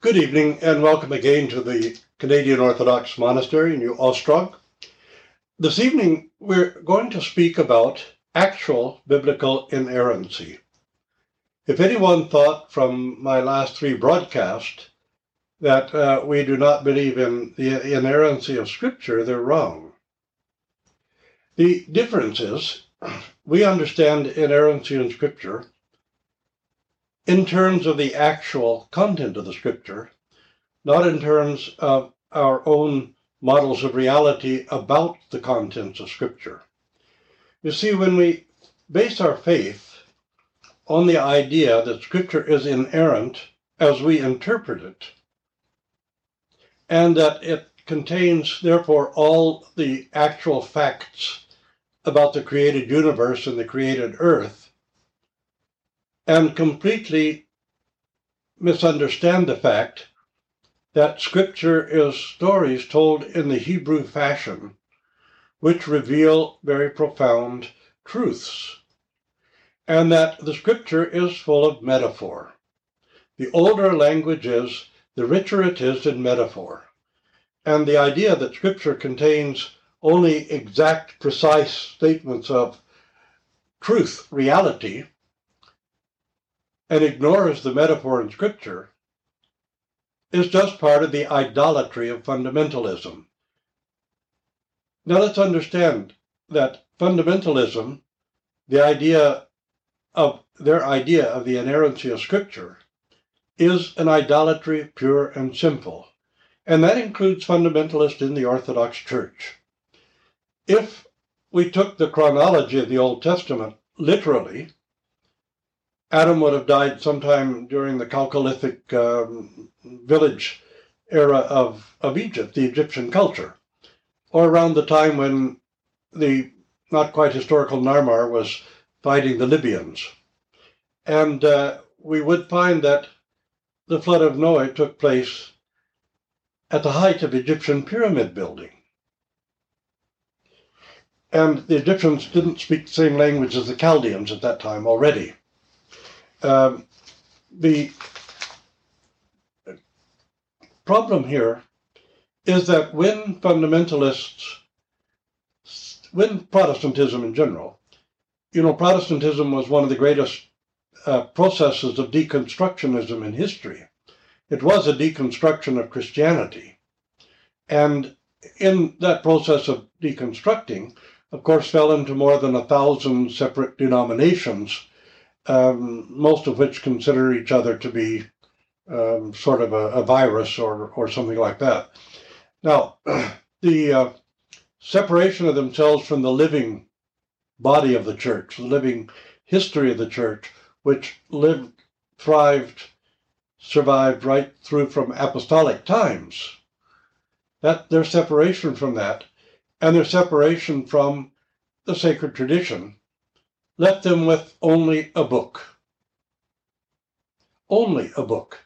Good evening and welcome again to the Canadian Orthodox Monastery in New Ostrog. This evening we're going to speak about actual biblical inerrancy. If anyone thought from my last three broadcasts that uh, we do not believe in the inerrancy of Scripture, they're wrong. The difference is we understand inerrancy in Scripture in terms of the actual content of the scripture, not in terms of our own models of reality about the contents of scripture. You see, when we base our faith on the idea that scripture is inerrant as we interpret it, and that it contains, therefore, all the actual facts about the created universe and the created earth, and completely misunderstand the fact that Scripture is stories told in the Hebrew fashion, which reveal very profound truths, and that the Scripture is full of metaphor. The older language is, the richer it is in metaphor. And the idea that Scripture contains only exact, precise statements of truth, reality, and ignores the metaphor in Scripture is just part of the idolatry of fundamentalism. Now let's understand that fundamentalism, the idea of their idea of the inerrancy of Scripture, is an idolatry pure and simple, and that includes fundamentalists in the Orthodox Church. If we took the chronology of the Old Testament literally, Adam would have died sometime during the Chalcolithic um, village era of, of Egypt, the Egyptian culture, or around the time when the not quite historical Narmer was fighting the Libyans. And uh, we would find that the flood of Noah took place at the height of Egyptian pyramid building. And the Egyptians didn't speak the same language as the Chaldeans at that time already. Um, the problem here is that when fundamentalists, when Protestantism in general, you know, Protestantism was one of the greatest uh, processes of deconstructionism in history. It was a deconstruction of Christianity. And in that process of deconstructing, of course, fell into more than a thousand separate denominations um, most of which consider each other to be um, sort of a, a, virus or, or something like that. Now, the uh, separation of themselves from the living body of the church, the living history of the church, which lived, thrived, survived right through from apostolic times. That their separation from that, and their separation from the sacred tradition, left them with only a book. Only a book.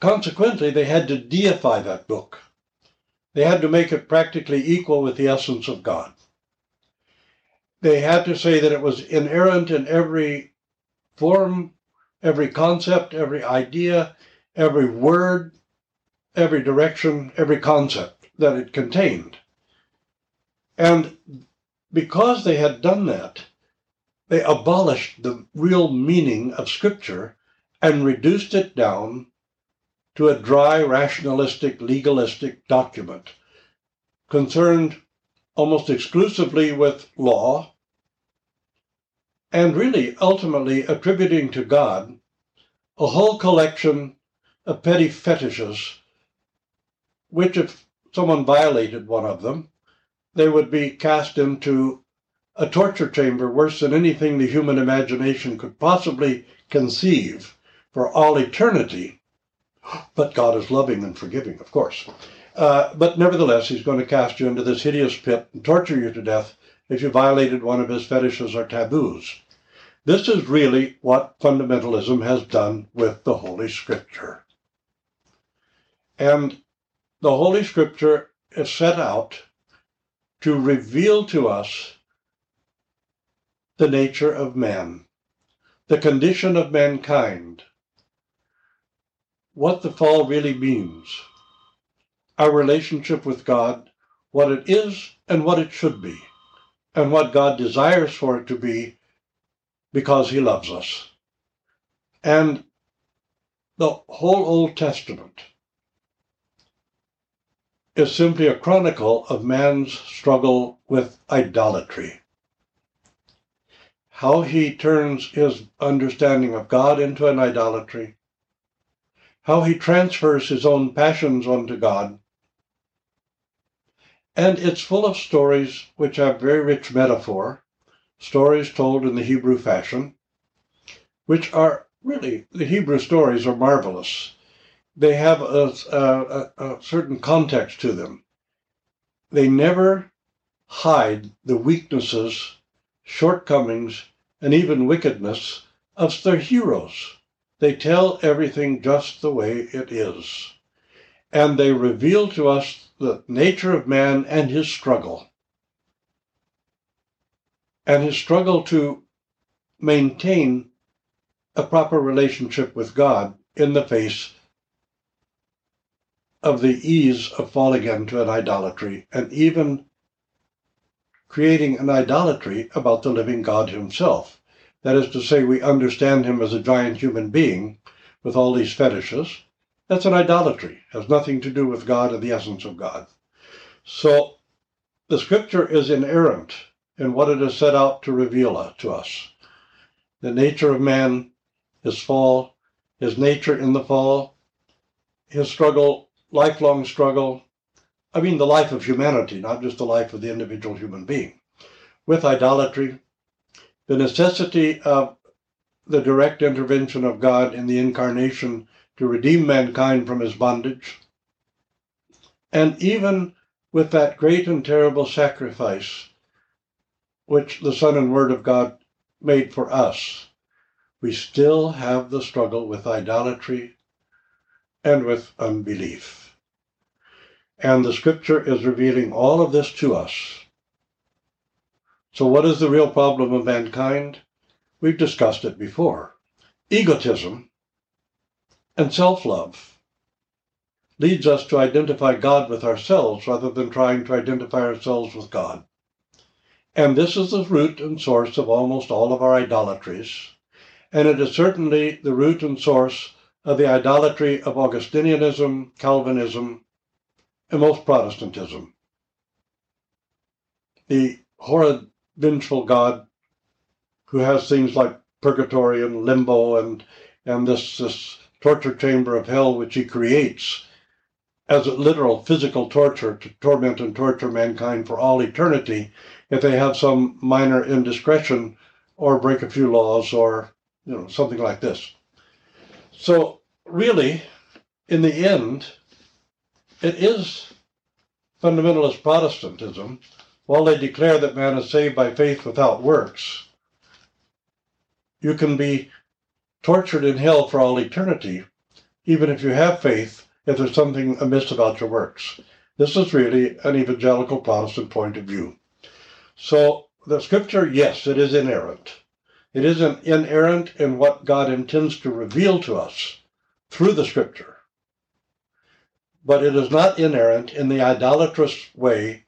Consequently, they had to deify that book. They had to make it practically equal with the essence of God. They had to say that it was inerrant in every form, every concept, every idea, every word, every direction, every concept that it contained. And because they had done that, they abolished the real meaning of Scripture and reduced it down to a dry, rationalistic, legalistic document concerned almost exclusively with law and really ultimately attributing to God a whole collection of petty fetishes, which, if someone violated one of them, they would be cast into a torture chamber worse than anything the human imagination could possibly conceive for all eternity. But God is loving and forgiving, of course. Uh, but nevertheless, He's going to cast you into this hideous pit and torture you to death if you violated one of His fetishes or taboos. This is really what fundamentalism has done with the Holy Scripture. And the Holy Scripture is set out to reveal to us the nature of man, the condition of mankind. what the fall really means, our relationship with God, what it is and what it should be, and what God desires for it to be because he loves us. And the whole Old Testament is simply a chronicle of man's struggle with idolatry. How he turns his understanding of God into an idolatry, how he transfers his own passions onto God. And it's full of stories which have very rich metaphor, stories told in the Hebrew fashion, which are really, the Hebrew stories are marvelous. They have a, a, a certain context to them. They never hide the weaknesses, shortcomings, and even wickedness of their heroes. They tell everything just the way it is. And they reveal to us the nature of man and his struggle. And his struggle to maintain a proper relationship with God in the face of the ease of falling into an idolatry and even creating an idolatry about the living God himself. That is to say, we understand him as a giant human being with all these fetishes. That's an idolatry, it has nothing to do with God and the essence of God. So the scripture is inerrant in what it is set out to reveal to us. The nature of man, his fall, his nature in the fall, his struggle, lifelong struggle. I mean, the life of humanity, not just the life of the individual human being, with idolatry, the necessity of the direct intervention of God in the incarnation to redeem mankind from his bondage, and even with that great and terrible sacrifice which the Son and Word of God made for us, we still have the struggle with idolatry and with unbelief. And the scripture is revealing all of this to us so, what is the real problem of mankind? We've discussed it before. Egotism and self love leads us to identify God with ourselves rather than trying to identify ourselves with God. And this is the root and source of almost all of our idolatries. And it is certainly the root and source of the idolatry of Augustinianism, Calvinism, and most Protestantism. The horrid vengeful God who has things like purgatory and limbo and and this this torture chamber of hell which he creates as a literal physical torture to torment and torture mankind for all eternity if they have some minor indiscretion or break a few laws or you know something like this. So really, in the end, it is fundamentalist Protestantism while they declare that man is saved by faith without works, you can be tortured in hell for all eternity, even if you have faith, if there's something amiss about your works. This is really an evangelical Protestant point of view. So the scripture, yes, it is inerrant. It is inerrant in what God intends to reveal to us through the scripture. But it is not inerrant in the idolatrous way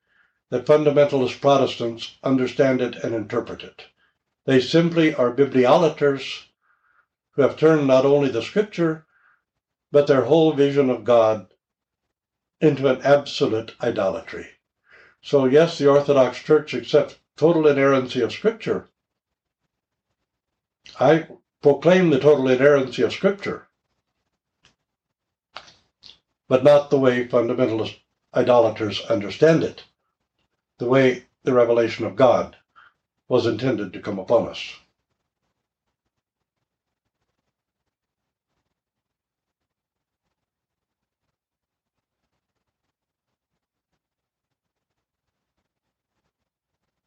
that fundamentalist Protestants understand it and interpret it. They simply are bibliolaters who have turned not only the scripture, but their whole vision of God into an absolute idolatry. So, yes, the Orthodox Church accepts total inerrancy of Scripture. I proclaim the total inerrancy of Scripture, but not the way fundamentalist idolaters understand it the way the revelation of God was intended to come upon us.